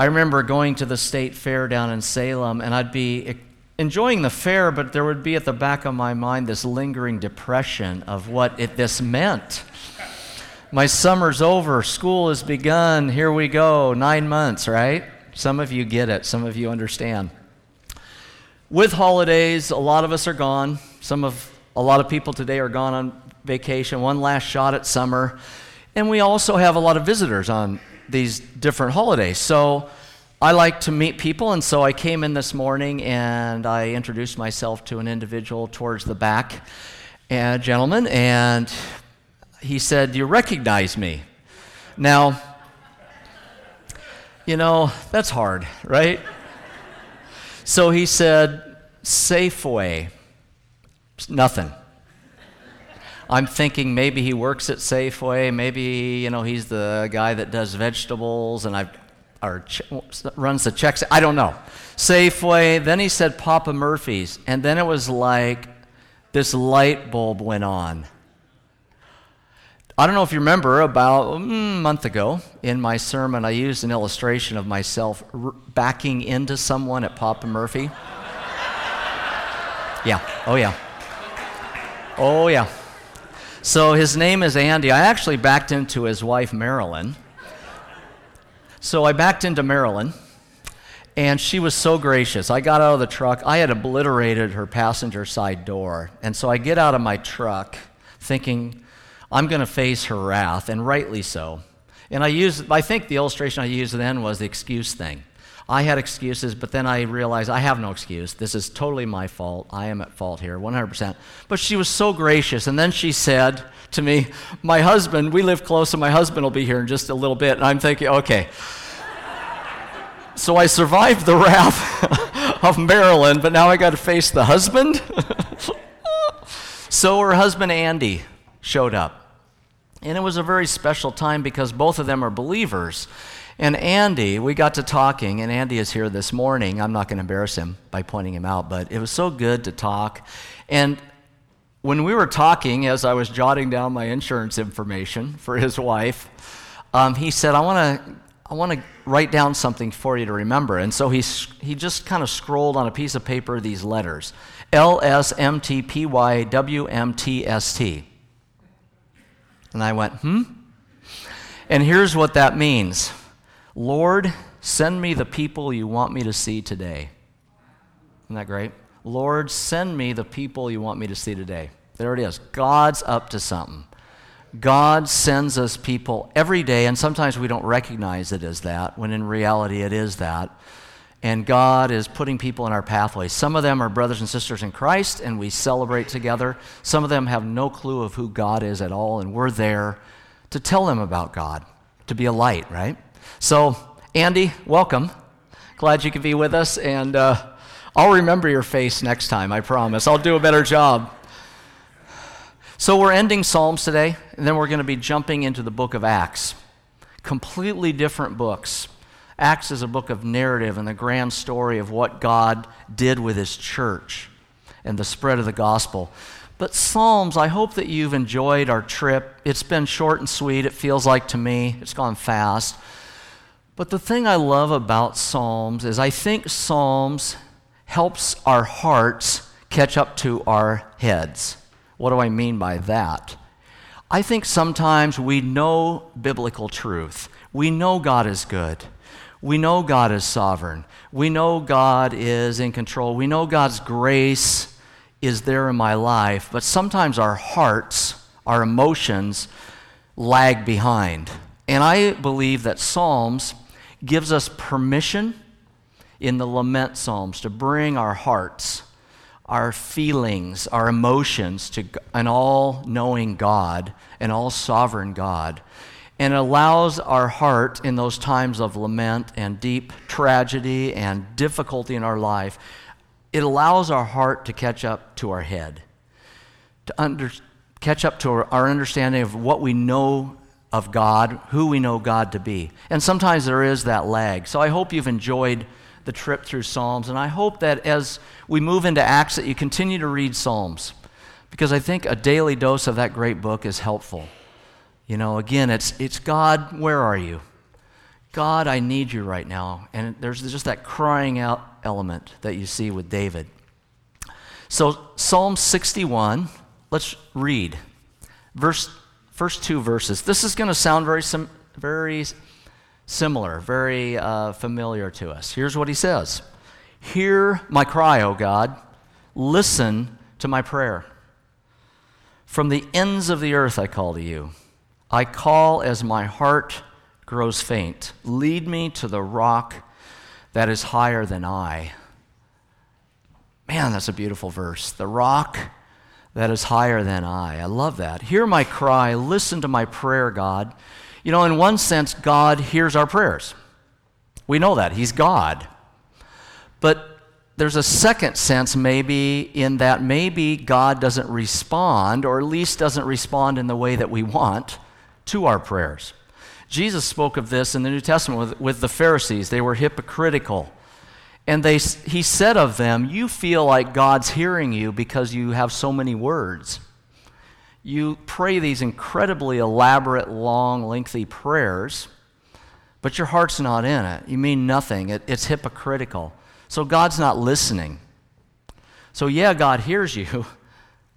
I remember going to the state fair down in Salem, and I'd be enjoying the fair, but there would be at the back of my mind this lingering depression of what it, this meant. My summer's over, school has begun, here we go, nine months, right? Some of you get it, some of you understand. With holidays, a lot of us are gone. Some of a lot of people today are gone on vacation, one last shot at summer. And we also have a lot of visitors on these different holidays. So I like to meet people, and so I came in this morning and I introduced myself to an individual towards the back, a gentleman, and he said, Do You recognize me. Now, you know, that's hard, right? So he said, Safeway. Nothing. I'm thinking maybe he works at Safeway, maybe, you know, he's the guy that does vegetables, and I or ch- runs the checks. I don't know. Safeway. Then he said Papa Murphy's. And then it was like this light bulb went on. I don't know if you remember, about mm, a month ago in my sermon, I used an illustration of myself r- backing into someone at Papa Murphy. yeah, oh yeah. Oh yeah. So his name is Andy. I actually backed into his wife, Marilyn. So I backed into Marilyn, and she was so gracious. I got out of the truck. I had obliterated her passenger side door. And so I get out of my truck thinking, I'm going to face her wrath, and rightly so. And I used, I think the illustration I used then was the excuse thing. I had excuses, but then I realized I have no excuse. This is totally my fault. I am at fault here, 100%. But she was so gracious. And then she said to me, My husband, we live close, and my husband will be here in just a little bit. And I'm thinking, okay. so I survived the wrath of Marilyn, but now I got to face the husband. so her husband, Andy, showed up. And it was a very special time because both of them are believers. And Andy, we got to talking, and Andy is here this morning. I'm not going to embarrass him by pointing him out, but it was so good to talk. And when we were talking, as I was jotting down my insurance information for his wife, um, he said, I want to. I want to write down something for you to remember. And so he, he just kind of scrolled on a piece of paper these letters L S M T P Y W M T S T. And I went, hmm? And here's what that means Lord, send me the people you want me to see today. Isn't that great? Lord, send me the people you want me to see today. There it is. God's up to something. God sends us people every day, and sometimes we don't recognize it as that, when in reality it is that. And God is putting people in our pathways. Some of them are brothers and sisters in Christ, and we celebrate together. Some of them have no clue of who God is at all, and we're there to tell them about God, to be a light, right? So, Andy, welcome. Glad you could be with us, and uh, I'll remember your face next time, I promise. I'll do a better job. So, we're ending Psalms today, and then we're going to be jumping into the book of Acts. Completely different books. Acts is a book of narrative and the grand story of what God did with his church and the spread of the gospel. But Psalms, I hope that you've enjoyed our trip. It's been short and sweet, it feels like to me. It's gone fast. But the thing I love about Psalms is I think Psalms helps our hearts catch up to our heads. What do I mean by that? I think sometimes we know biblical truth. We know God is good. We know God is sovereign. We know God is in control. We know God's grace is there in my life. But sometimes our hearts, our emotions, lag behind. And I believe that Psalms gives us permission in the lament psalms to bring our hearts, our feelings, our emotions to an all knowing God, an all sovereign God. And allows our heart in those times of lament and deep tragedy and difficulty in our life, it allows our heart to catch up to our head, to under, catch up to our, our understanding of what we know of God, who we know God to be. And sometimes there is that lag. So I hope you've enjoyed the trip through Psalms, and I hope that as we move into Acts that you continue to read Psalms because I think a daily dose of that great book is helpful. You know, again, it's it's God, where are you? God, I need you right now. And there's just that crying out element that you see with David. So, Psalm 61, let's read. Verse, first two verses. This is going to sound very, sim, very similar, very uh, familiar to us. Here's what he says Hear my cry, O God. Listen to my prayer. From the ends of the earth I call to you. I call as my heart grows faint. Lead me to the rock that is higher than I. Man, that's a beautiful verse. The rock that is higher than I. I love that. Hear my cry. Listen to my prayer, God. You know, in one sense, God hears our prayers. We know that. He's God. But there's a second sense, maybe, in that maybe God doesn't respond, or at least doesn't respond in the way that we want, to our prayers. Jesus spoke of this in the New Testament with, with the Pharisees. They were hypocritical. And they, he said of them, You feel like God's hearing you because you have so many words. You pray these incredibly elaborate, long, lengthy prayers, but your heart's not in it. You mean nothing. It, it's hypocritical. So God's not listening. So, yeah, God hears you,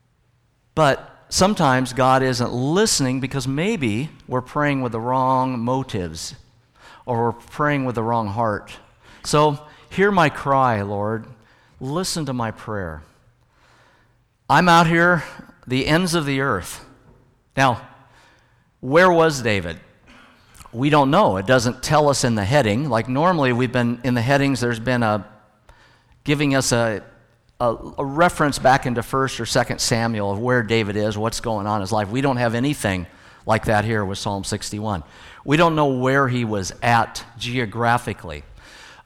but sometimes God isn't listening because maybe we're praying with the wrong motives or we're praying with the wrong heart. So, hear my cry, Lord. Listen to my prayer. I'm out here, the ends of the earth. Now, where was David? We don't know. It doesn't tell us in the heading. Like normally, we've been in the headings, there's been a giving us a, a, a reference back into 1st or 2nd Samuel of where David is, what's going on in his life. We don't have anything like that here with Psalm 61. We don't know where he was at geographically.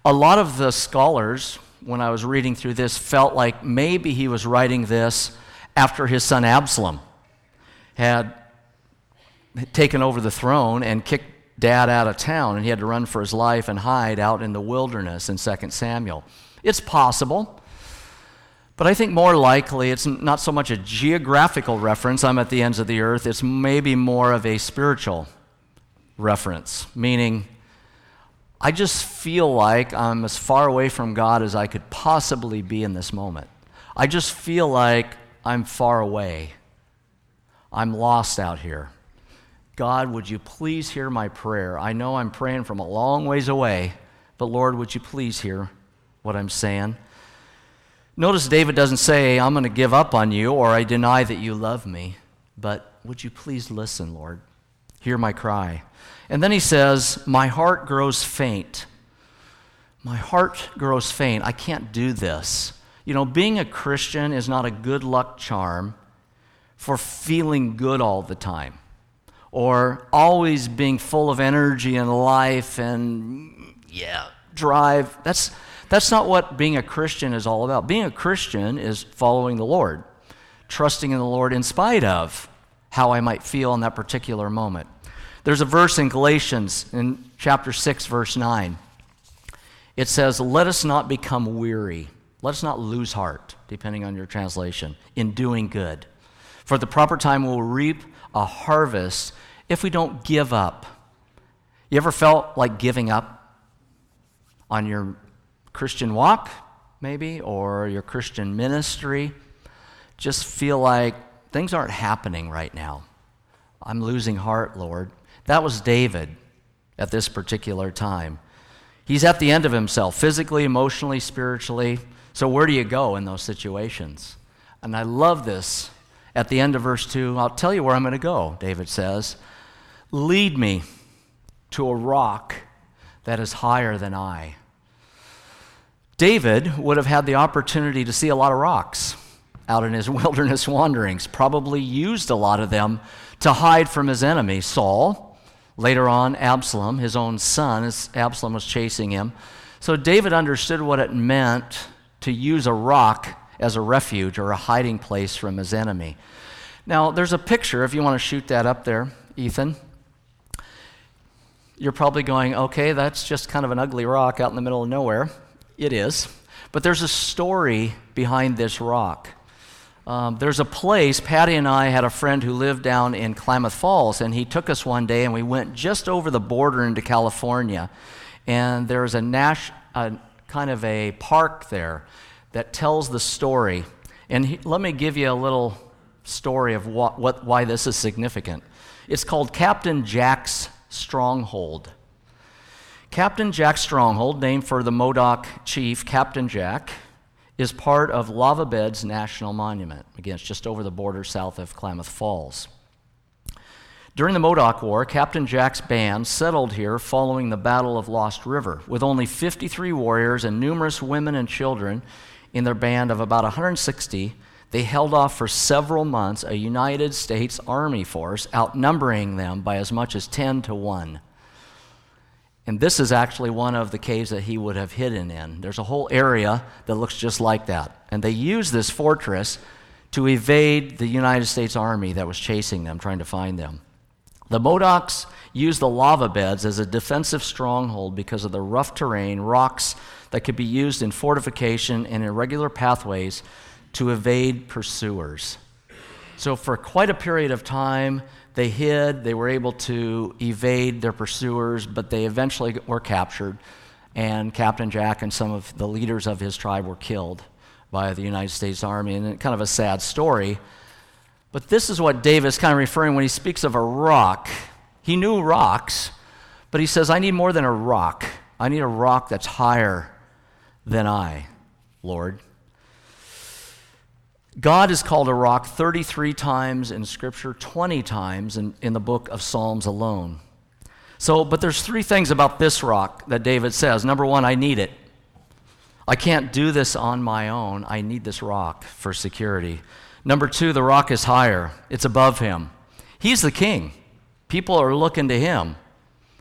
A lot of the scholars, when I was reading through this, felt like maybe he was writing this after his son Absalom had taken over the throne and kicked dad out of town, and he had to run for his life and hide out in the wilderness in 2 Samuel. It's possible. But I think more likely it's not so much a geographical reference, I'm at the ends of the earth, it's maybe more of a spiritual reference, meaning I just feel like I'm as far away from God as I could possibly be in this moment. I just feel like I'm far away. I'm lost out here. God, would you please hear my prayer? I know I'm praying from a long ways away, but Lord, would you please hear what I'm saying. Notice David doesn't say, I'm going to give up on you or I deny that you love me, but would you please listen, Lord? Hear my cry. And then he says, My heart grows faint. My heart grows faint. I can't do this. You know, being a Christian is not a good luck charm for feeling good all the time or always being full of energy and life and, yeah, drive. That's, that's not what being a Christian is all about. Being a Christian is following the Lord, trusting in the Lord in spite of how I might feel in that particular moment. There's a verse in Galatians in chapter 6, verse 9. It says, Let us not become weary. Let us not lose heart, depending on your translation, in doing good. For the proper time we'll reap a harvest if we don't give up. You ever felt like giving up on your Christian walk, maybe, or your Christian ministry, just feel like things aren't happening right now. I'm losing heart, Lord. That was David at this particular time. He's at the end of himself, physically, emotionally, spiritually. So, where do you go in those situations? And I love this. At the end of verse 2, I'll tell you where I'm going to go, David says. Lead me to a rock that is higher than I. David would have had the opportunity to see a lot of rocks out in his wilderness wanderings, probably used a lot of them to hide from his enemy, Saul. Later on, Absalom, his own son, Absalom was chasing him. So David understood what it meant to use a rock as a refuge or a hiding place from his enemy. Now, there's a picture, if you want to shoot that up there, Ethan. You're probably going, okay, that's just kind of an ugly rock out in the middle of nowhere. It is. But there's a story behind this rock. Um, there's a place, Patty and I had a friend who lived down in Klamath Falls, and he took us one day and we went just over the border into California. And there's a, Nash, a kind of a park there that tells the story. And he, let me give you a little story of what, what, why this is significant. It's called Captain Jack's Stronghold. Captain Jack Stronghold, named for the Modoc chief Captain Jack, is part of Lava Beds National Monument. Again, it's just over the border south of Klamath Falls. During the Modoc War, Captain Jack's band settled here following the Battle of Lost River, with only 53 warriors and numerous women and children in their band of about 160. They held off for several months a United States Army force, outnumbering them by as much as 10 to 1. And this is actually one of the caves that he would have hidden in. There's a whole area that looks just like that. And they used this fortress to evade the United States Army that was chasing them, trying to find them. The Modocs used the lava beds as a defensive stronghold because of the rough terrain, rocks that could be used in fortification and irregular pathways to evade pursuers. So, for quite a period of time, they hid, they were able to evade their pursuers, but they eventually were captured, and Captain Jack and some of the leaders of his tribe were killed by the United States Army, and kind of a sad story. But this is what David's kind of referring when he speaks of a rock. He knew rocks, but he says, I need more than a rock. I need a rock that's higher than I, Lord. God is called a rock 33 times in Scripture, 20 times in, in the book of Psalms alone. So, but there's three things about this rock that David says. Number one, I need it. I can't do this on my own. I need this rock for security. Number two, the rock is higher, it's above him. He's the king. People are looking to him.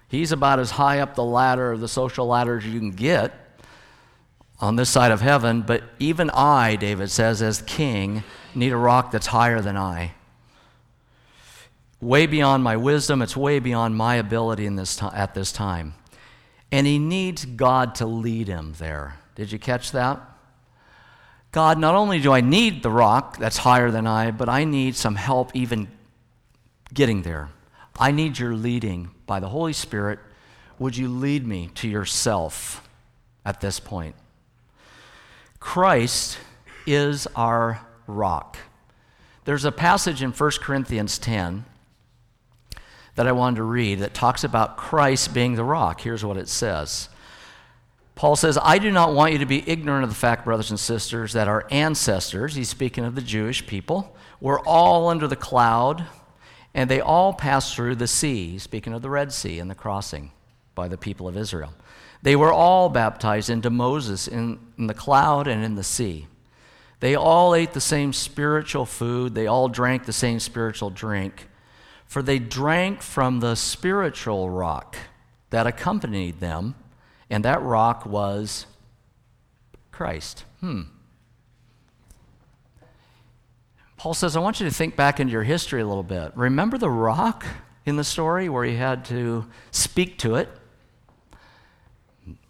He's about as high up the ladder, of the social ladder, as you can get on this side of heaven, but even I, David says, as king, need a rock that's higher than I. Way beyond my wisdom, it's way beyond my ability in this at this time. And he needs God to lead him there. Did you catch that? God, not only do I need the rock that's higher than I, but I need some help even getting there. I need your leading by the Holy Spirit. Would you lead me to yourself at this point? Christ is our rock. There's a passage in 1 Corinthians 10 that I wanted to read that talks about Christ being the rock. Here's what it says Paul says, I do not want you to be ignorant of the fact, brothers and sisters, that our ancestors, he's speaking of the Jewish people, were all under the cloud, and they all passed through the sea, speaking of the Red Sea and the crossing by the people of Israel. They were all baptized into Moses in, in the cloud and in the sea. They all ate the same spiritual food, they all drank the same spiritual drink, for they drank from the spiritual rock that accompanied them, and that rock was Christ. Hmm. Paul says, I want you to think back into your history a little bit. Remember the rock in the story where he had to speak to it?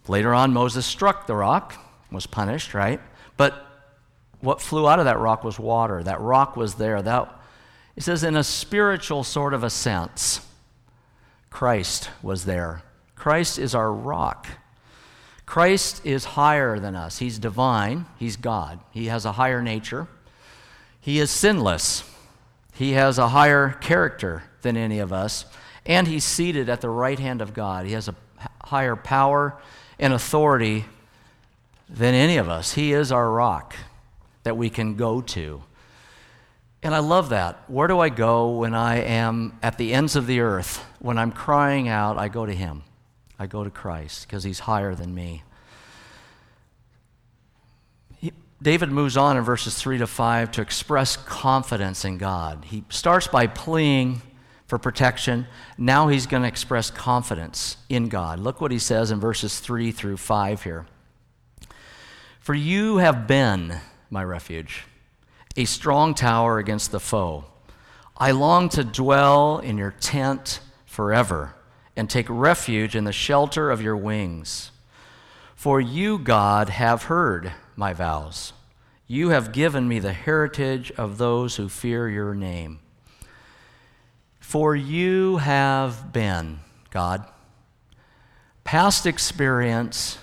Later on, Moses struck the rock, was punished, right? But what flew out of that rock was water. That rock was there. That, it says, in a spiritual sort of a sense, Christ was there. Christ is our rock. Christ is higher than us. He's divine, He's God. He has a higher nature. He is sinless. He has a higher character than any of us. And He's seated at the right hand of God. He has a higher power and authority than any of us. He is our rock that we can go to. And I love that. Where do I go when I am at the ends of the earth? When I'm crying out, I go to Him. I go to Christ because He's higher than me. He, David moves on in verses 3 to 5 to express confidence in God. He starts by pleading for protection. Now he's going to express confidence in God. Look what he says in verses 3 through 5 here. For you have been my refuge, a strong tower against the foe. I long to dwell in your tent forever and take refuge in the shelter of your wings. For you, God, have heard my vows. You have given me the heritage of those who fear your name. For you have been, God. Past experience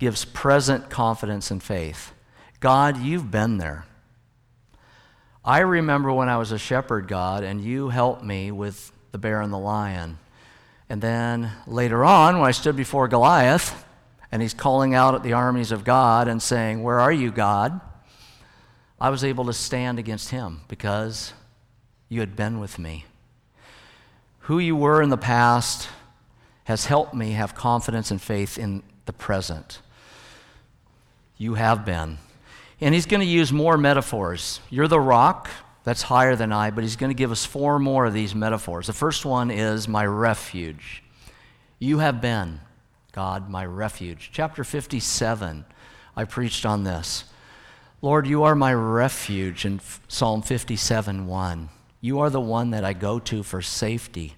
gives present confidence and faith. God, you've been there. I remember when I was a shepherd, God, and you helped me with the bear and the lion. And then later on, when I stood before Goliath, and he's calling out at the armies of God and saying, Where are you, God? I was able to stand against him because you had been with me. Who you were in the past has helped me have confidence and faith in the present. You have been. And he's going to use more metaphors. You're the rock that's higher than I, but he's going to give us four more of these metaphors. The first one is my refuge. You have been, God, my refuge. Chapter 57, I preached on this. Lord, you are my refuge in Psalm 57 1. You are the one that I go to for safety.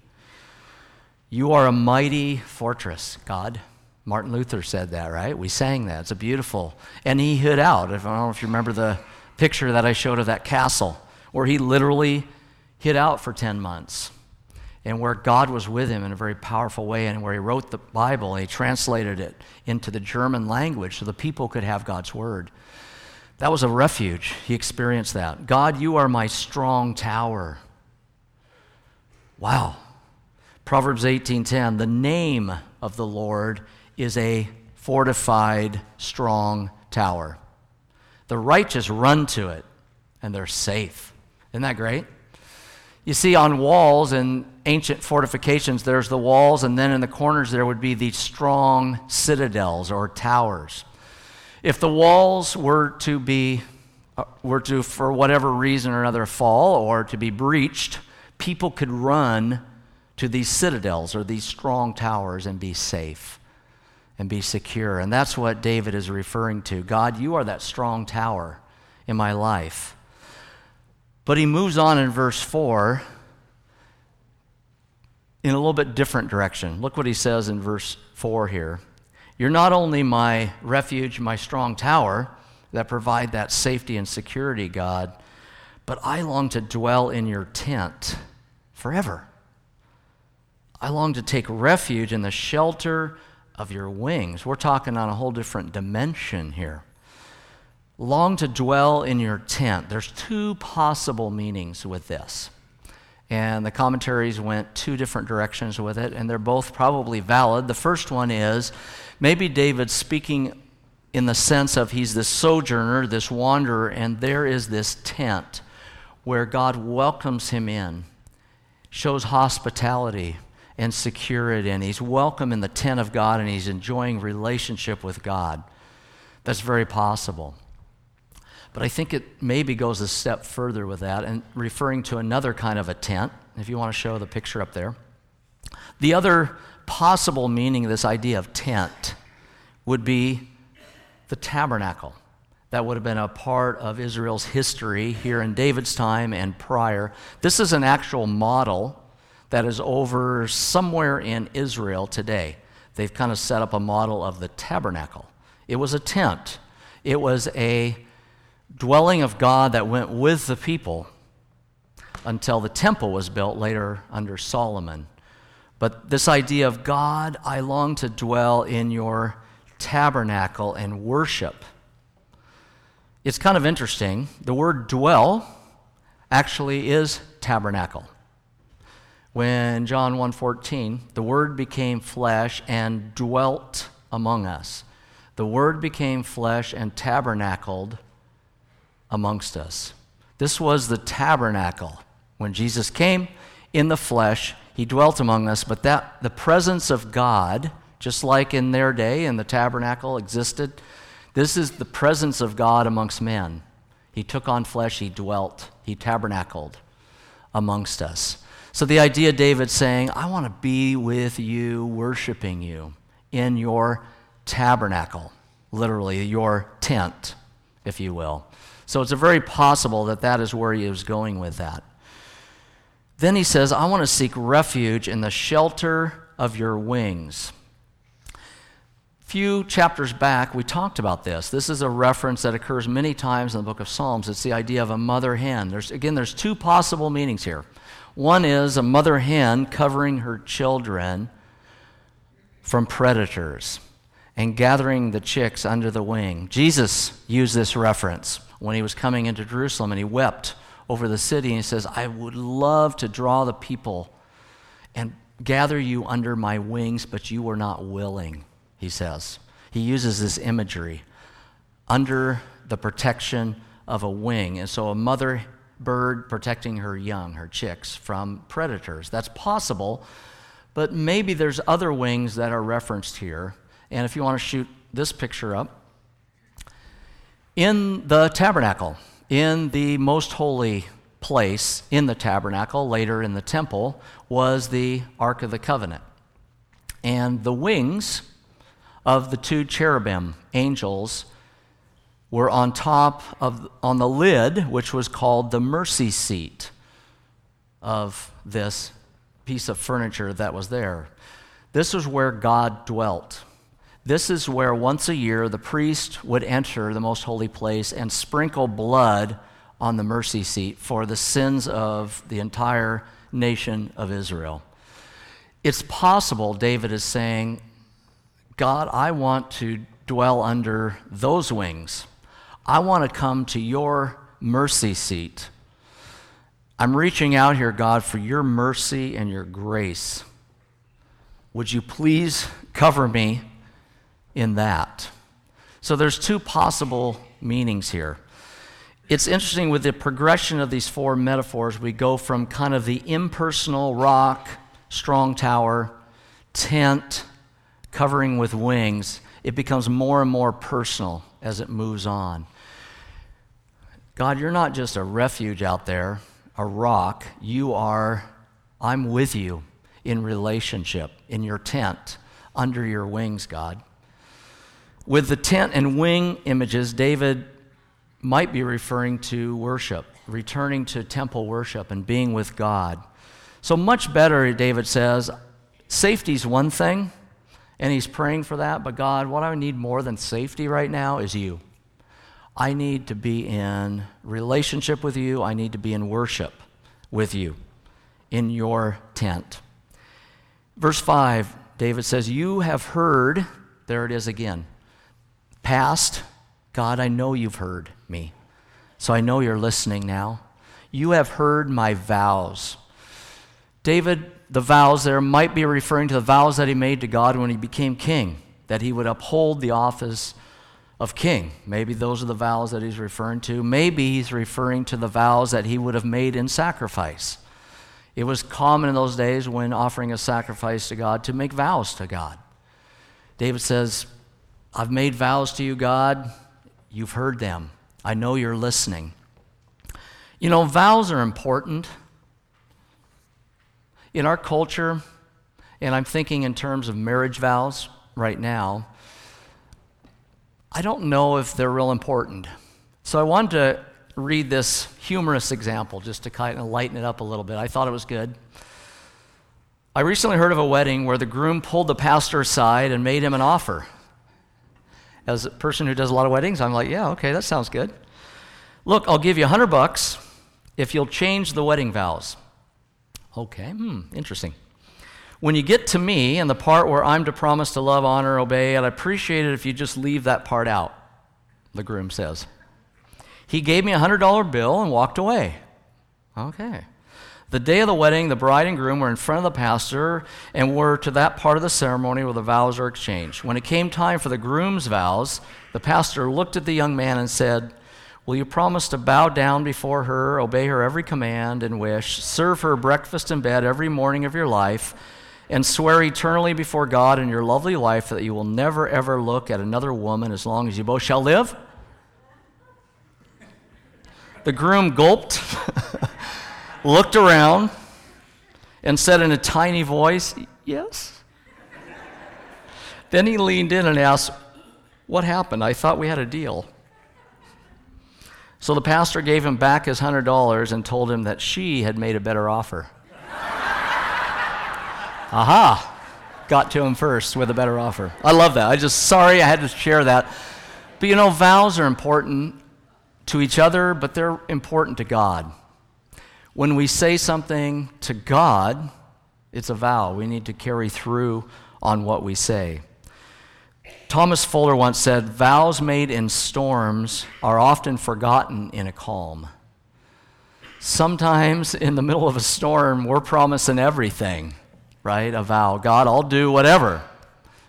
You are a mighty fortress, God. Martin Luther said that, right? We sang that. It's a beautiful. And he hid out. If, I don't know if you remember the picture that I showed of that castle, where he literally hid out for 10 months, and where God was with him in a very powerful way, and where he wrote the Bible, and he translated it into the German language so the people could have God's word. That was a refuge. He experienced that. God, you are my strong tower. Wow. Proverbs 18:10, the name of the Lord is a fortified strong tower. The righteous run to it and they're safe. Isn't that great? You see, on walls in ancient fortifications, there's the walls, and then in the corners there would be these strong citadels or towers. If the walls were to be, uh, were to, for whatever reason or another, fall or to be breached, people could run to these citadels or these strong towers and be safe and be secure. And that's what David is referring to. God, you are that strong tower in my life. But he moves on in verse 4 in a little bit different direction. Look what he says in verse 4 here. You're not only my refuge, my strong tower that provide that safety and security, God, but I long to dwell in your tent forever. I long to take refuge in the shelter of your wings. We're talking on a whole different dimension here. Long to dwell in your tent. There's two possible meanings with this. And the commentaries went two different directions with it, and they're both probably valid. The first one is maybe David speaking in the sense of he's this sojourner, this wanderer, and there is this tent where God welcomes him in, shows hospitality and security, and he's welcome in the tent of God, and he's enjoying relationship with God. That's very possible. But I think it maybe goes a step further with that and referring to another kind of a tent, if you want to show the picture up there. The other possible meaning of this idea of tent would be the tabernacle. That would have been a part of Israel's history here in David's time and prior. This is an actual model that is over somewhere in Israel today. They've kind of set up a model of the tabernacle. It was a tent, it was a dwelling of God that went with the people until the temple was built later under Solomon. But this idea of God, I long to dwell in your tabernacle and worship. It's kind of interesting. The word dwell actually is tabernacle. When John 1:14, the word became flesh and dwelt among us. The word became flesh and tabernacled amongst us. This was the tabernacle. When Jesus came in the flesh, he dwelt among us, but that the presence of God, just like in their day and the tabernacle existed, this is the presence of God amongst men. He took on flesh, he dwelt, he tabernacled amongst us. So the idea David saying, I want to be with you, worshiping you in your tabernacle, literally your tent, if you will. So it's very possible that that is where he was going with that. Then he says, I want to seek refuge in the shelter of your wings. few chapters back, we talked about this. This is a reference that occurs many times in the book of Psalms. It's the idea of a mother hen. There's, again, there's two possible meanings here. One is a mother hen covering her children from predators and gathering the chicks under the wing. Jesus used this reference when he was coming into Jerusalem and he wept over the city and he says, I would love to draw the people and gather you under my wings, but you were not willing he says. He uses this imagery under the protection of a wing. And so a mother bird protecting her young, her chicks, from predators. That's possible, but maybe there's other wings that are referenced here. And if you want to shoot this picture up, in the tabernacle, in the most holy place in the tabernacle, later in the temple, was the Ark of the Covenant. And the wings of the two cherubim angels were on top of on the lid which was called the mercy seat of this piece of furniture that was there this was where god dwelt this is where once a year the priest would enter the most holy place and sprinkle blood on the mercy seat for the sins of the entire nation of israel it's possible david is saying God, I want to dwell under those wings. I want to come to your mercy seat. I'm reaching out here, God, for your mercy and your grace. Would you please cover me in that? So there's two possible meanings here. It's interesting with the progression of these four metaphors, we go from kind of the impersonal rock, strong tower, tent, covering with wings, it becomes more and more personal as it moves on. God, you're not just a refuge out there, a rock. You are, I'm with you in relationship, in your tent, under your wings, God. With the tent and wing images, David might be referring to worship, returning to temple worship and being with God. So much better, David says, safety's one thing, and he's praying for that. But God, what I need more than safety right now is you. I need to be in relationship with you. I need to be in worship with you in your tent. Verse 5, David says, You have heard, there it is again. Past, God, I know you've heard me. So I know you're listening now. You have heard my vows. David the vows there might be referring to the vows that he made to God when he became king, that he would uphold the office of king. Maybe those are the vows that he's referring to. Maybe he's referring to the vows that he would have made in sacrifice. It was common in those days when offering a sacrifice to God to make vows to God. David says, I've made vows to you, God. You've heard them. I know you're listening. You know, vows are important in our culture, and I'm thinking in terms of marriage vows right now, I don't know if they're real important. So I wanted to read this humorous example just to kind of lighten it up a little bit. I thought it was good. I recently heard of a wedding where the groom pulled the pastor aside and made him an offer. As a person who does a lot of weddings, I'm like, yeah, okay, that sounds good. Look, I'll give you a 100 bucks if you'll change the wedding vows. Okay, hmm, interesting. When you get to me and the part where I'm to promise to love, honor, obey, I'd appreciate it if you just leave that part out, the groom says. He gave me a $100 bill and walked away. Okay. The day of the wedding, the bride and groom were in front of the pastor and were to that part of the ceremony where the vows are exchanged. When it came time for the groom's vows, the pastor looked at the young man and said, Will you promise to bow down before her, obey her every command and wish, serve her breakfast and bed every morning of your life, and swear eternally before God in your lovely life that you will never ever look at another woman as long as you both shall live? The groom gulped, looked around, and said in a tiny voice, Yes. then he leaned in and asked, What happened? I thought we had a deal. So the pastor gave him back his $100 and told him that she had made a better offer. Aha! got to him first with a better offer. I love that. I just, sorry, I had to share that. But you know, vows are important to each other, but they're important to God. When we say something to God, it's a vow. We need to carry through on what we say. Thomas Fuller once said, Vows made in storms are often forgotten in a calm. Sometimes in the middle of a storm, we're promising everything, right? A vow. God, I'll do whatever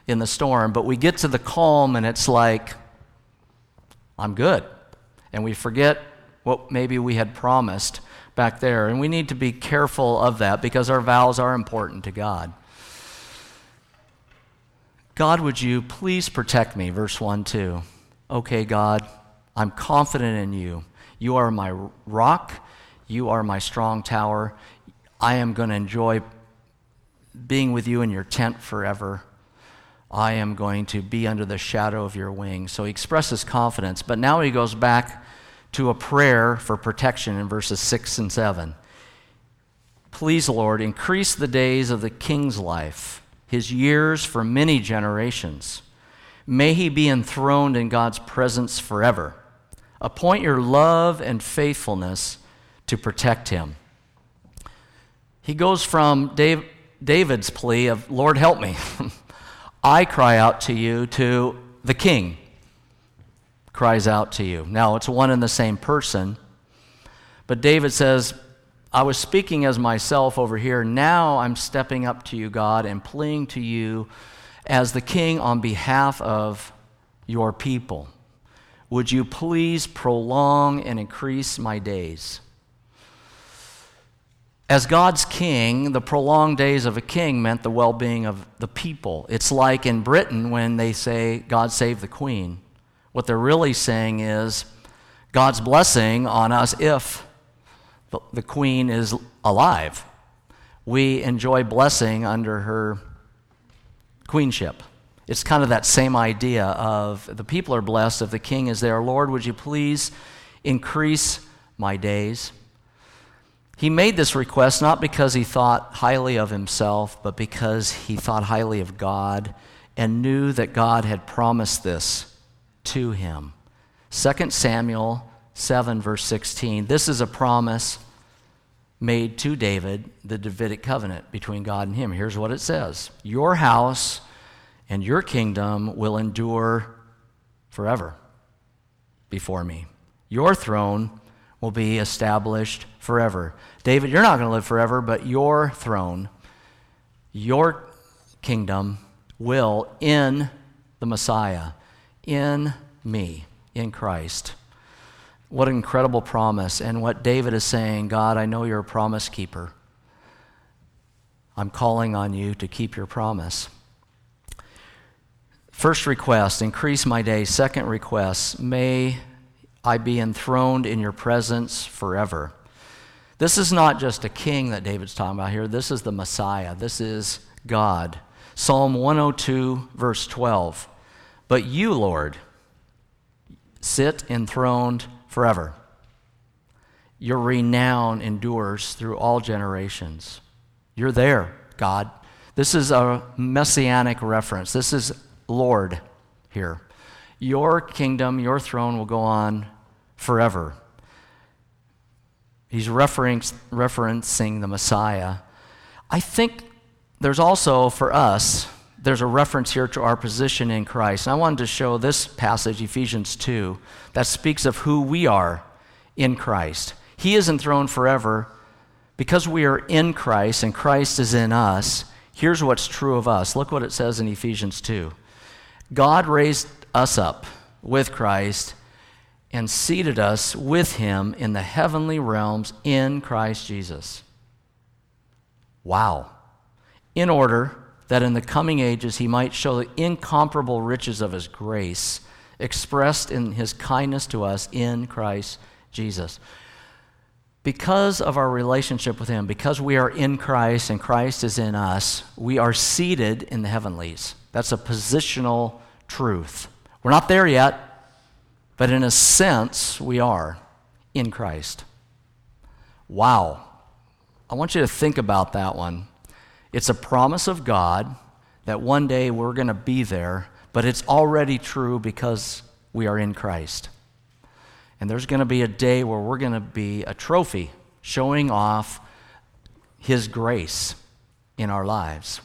in the storm. But we get to the calm and it's like, I'm good. And we forget what maybe we had promised back there. And we need to be careful of that because our vows are important to God. God, would you please protect me? Verse 1 2. Okay, God, I'm confident in you. You are my rock, you are my strong tower. I am going to enjoy being with you in your tent forever. I am going to be under the shadow of your wings. So he expresses confidence, but now he goes back to a prayer for protection in verses 6 and 7. Please, Lord, increase the days of the king's life, his years for many generations. May he be enthroned in God's presence forever. Appoint your love and faithfulness to protect him. He goes from Dave, David's plea of, Lord, help me. I cry out to you, to the king cries out to you. Now, it's one and the same person, but David says, I was speaking as myself over here. Now I'm stepping up to you, God, and pleading to you as the king on behalf of your people. Would you please prolong and increase my days? As God's king, the prolonged days of a king meant the well being of the people. It's like in Britain when they say, God save the queen. What they're really saying is God's blessing on us if the queen is alive. We enjoy blessing under her queenship. It's kind of that same idea of the people are blessed if the king is there. Lord, would you please increase my days? He made this request not because he thought highly of himself, but because he thought highly of God and knew that God had promised this to him. 2 Samuel 7, verse 16. This is a promise made to David, the Davidic covenant between God and him. Here's what it says Your house and your kingdom will endure forever before me. Your throne will be established forever. David, you're not going to live forever, but your throne, your kingdom will in the Messiah in me, in Christ. What an incredible promise. And what David is saying God, I know you're a promise keeper. I'm calling on you to keep your promise. First request, increase my days. Second request, may I be enthroned in your presence forever. This is not just a king that David's talking about here. This is the Messiah. This is God. Psalm 102, verse 12. But you, Lord, sit enthroned forever. Your renown endures through all generations. You're there, God. This is a messianic reference. This is Lord here. Your kingdom, your throne will go on forever. He's referencing the Messiah. I think there's also for us there's a reference here to our position in Christ. And I wanted to show this passage, Ephesians 2, that speaks of who we are in Christ. He is enthroned forever. Because we are in Christ and Christ is in us, here's what's true of us. Look what it says in Ephesians 2. God raised us up with Christ and seated us with him in the heavenly realms in Christ Jesus. Wow. In order that in the coming ages he might show the incomparable riches of his grace expressed in his kindness to us in Christ Jesus. Because of our relationship with him, because we are in Christ and Christ is in us, we are seated in the heavenlies. That's a positional truth. We're not there yet, but in a sense, we are in Christ. Wow. I want you to think about that one. It's a promise of God that one day we're going to be there, but it's already true because we are in Christ. And there's going to be a day where we're going to be a trophy showing off His grace in our lives.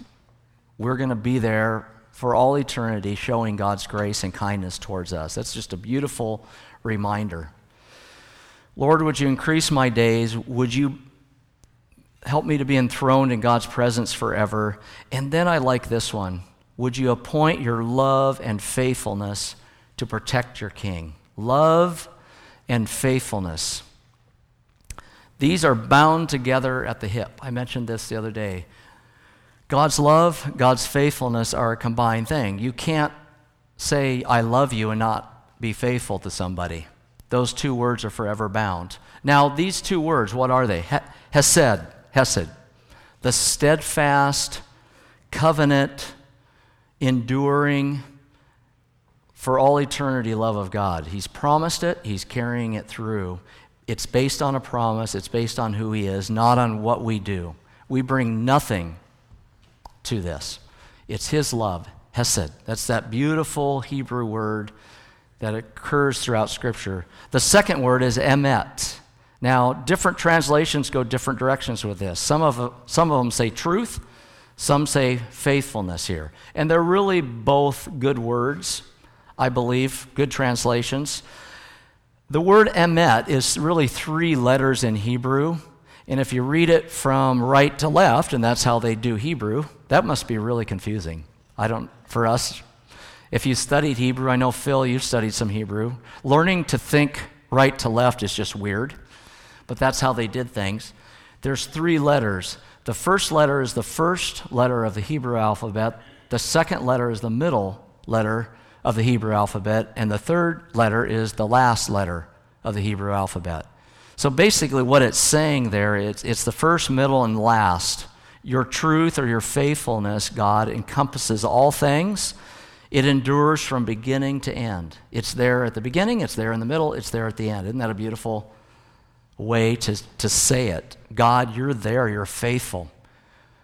We're going to be there for all eternity showing God's grace and kindness towards us. That's just a beautiful reminder. Lord, would you increase my days? Would you help me to be enthroned in God's presence forever? And then I like this one. Would you appoint your love and faithfulness to protect your king? Love and faithfulness. These are bound together at the hip. I mentioned this the other day. God's love, God's faithfulness are a combined thing. You can't say, I love you, and not be faithful to somebody. Those two words are forever bound. Now, these two words, what are they? Hesed, Hesed, the steadfast, covenant, enduring, for all eternity love of God. He's promised it, He's carrying it through. It's based on a promise, it's based on who He is, not on what we do. We bring nothing to this. It's His love, Hesed. That's that beautiful Hebrew word that occurs throughout Scripture. The second word is emet. Now, different translations go different directions with this. Some of, some of them say truth, some say faithfulness here. And they're really both good words. I believe, good translations. The word emet is really three letters in Hebrew. And if you read it from right to left, and that's how they do Hebrew, that must be really confusing. I don't, for us, if you studied Hebrew, I know Phil, you've studied some Hebrew. Learning to think right to left is just weird, but that's how they did things. There's three letters. The first letter is the first letter of the Hebrew alphabet, the second letter is the middle letter, of the Hebrew alphabet, and the third letter is the last letter of the Hebrew alphabet. So basically, what it's saying there, it's, it's the first, middle, and last. Your truth or your faithfulness, God, encompasses all things. It endures from beginning to end. It's there at the beginning, it's there in the middle, it's there at the end. Isn't that a beautiful way to, to say it? God, you're there, you're faithful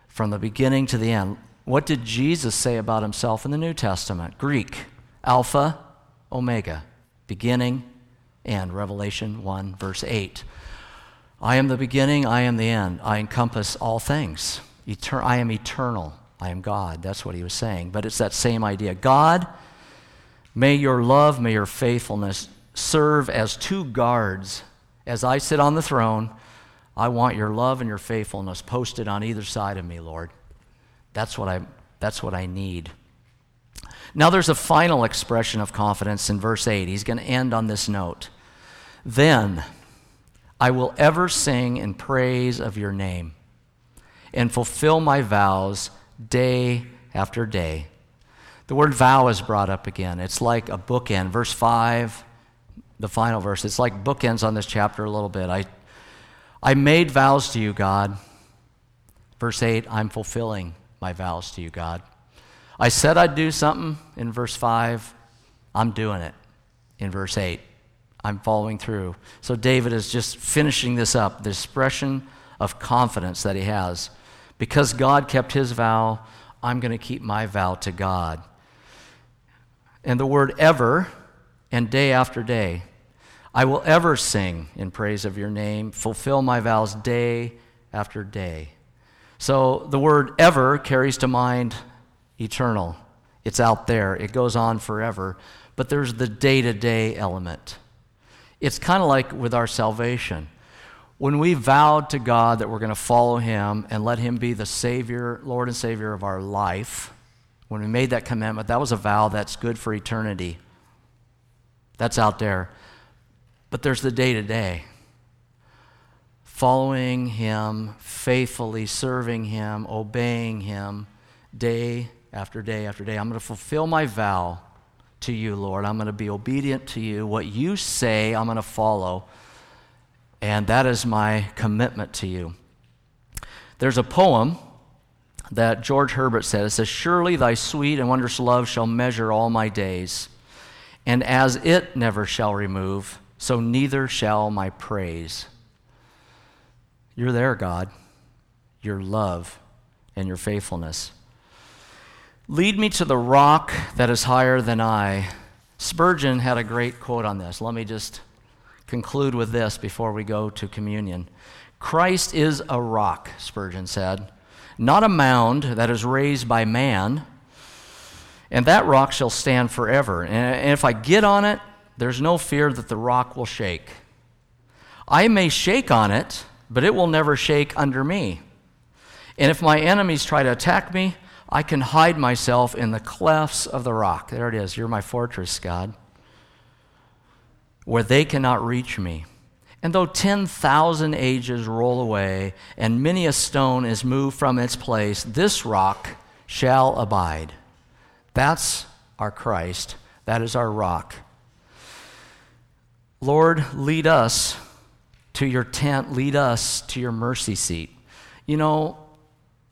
from the beginning to the end. What did Jesus say about himself in the New Testament? Greek. Alpha, Omega, beginning, end. Revelation 1, verse 8. I am the beginning, I am the end. I encompass all things. Eter- I am eternal. I am God. That's what he was saying. But it's that same idea. God, may your love, may your faithfulness serve as two guards. As I sit on the throne, I want your love and your faithfulness posted on either side of me, Lord. That's what I, that's what I need. Now, there's a final expression of confidence in verse 8. He's going to end on this note. Then I will ever sing in praise of your name and fulfill my vows day after day. The word vow is brought up again. It's like a bookend. Verse 5, the final verse, it's like bookends on this chapter a little bit. I, I made vows to you, God. Verse 8, I'm fulfilling my vows to you, God. I said I'd do something in verse 5. I'm doing it in verse 8. I'm following through. So David is just finishing this up, the expression of confidence that he has. Because God kept his vow, I'm going to keep my vow to God. And the word ever and day after day. I will ever sing in praise of your name, fulfill my vows day after day. So the word ever carries to mind eternal. It's out there, it goes on forever. But there's the day to day element. It's kind of like with our salvation. When we vowed to God that we're going to follow Him and let Him be the Savior, Lord and Savior of our life, when we made that commitment, that was a vow that's good for eternity. That's out there. But there's the day to day. Following Him, faithfully serving Him, obeying Him, day after day after day. I'm going to fulfill my vow to you, Lord. I'm going to be obedient to you. What you say, I'm going to follow. And that is my commitment to you. There's a poem that George Herbert said. It says, Surely thy sweet and wondrous love shall measure all my days, and as it never shall remove, so neither shall my praise. You're there, God. Your love and your faithfulness. Lead me to the rock that is higher than I. Spurgeon had a great quote on this. Let me just conclude with this before we go to communion. Christ is a rock, Spurgeon said, not a mound that is raised by man, and that rock shall stand forever. And if I get on it, there's no fear that the rock will shake. I may shake on it, but it will never shake under me. And if my enemies try to attack me, I can hide myself in the clefts of the rock. There it is. You're my fortress, God, where they cannot reach me. And though 10,000 ages roll away and many a stone is moved from its place, this rock shall abide. That's our Christ. That is our rock. Lord, lead us to your tent, lead us to your mercy seat. You know,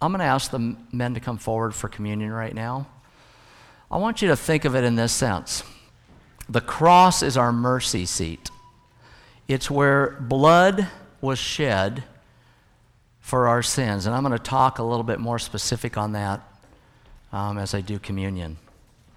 I'm going to ask the men to come forward for communion right now. I want you to think of it in this sense the cross is our mercy seat, it's where blood was shed for our sins. And I'm going to talk a little bit more specific on that um, as I do communion.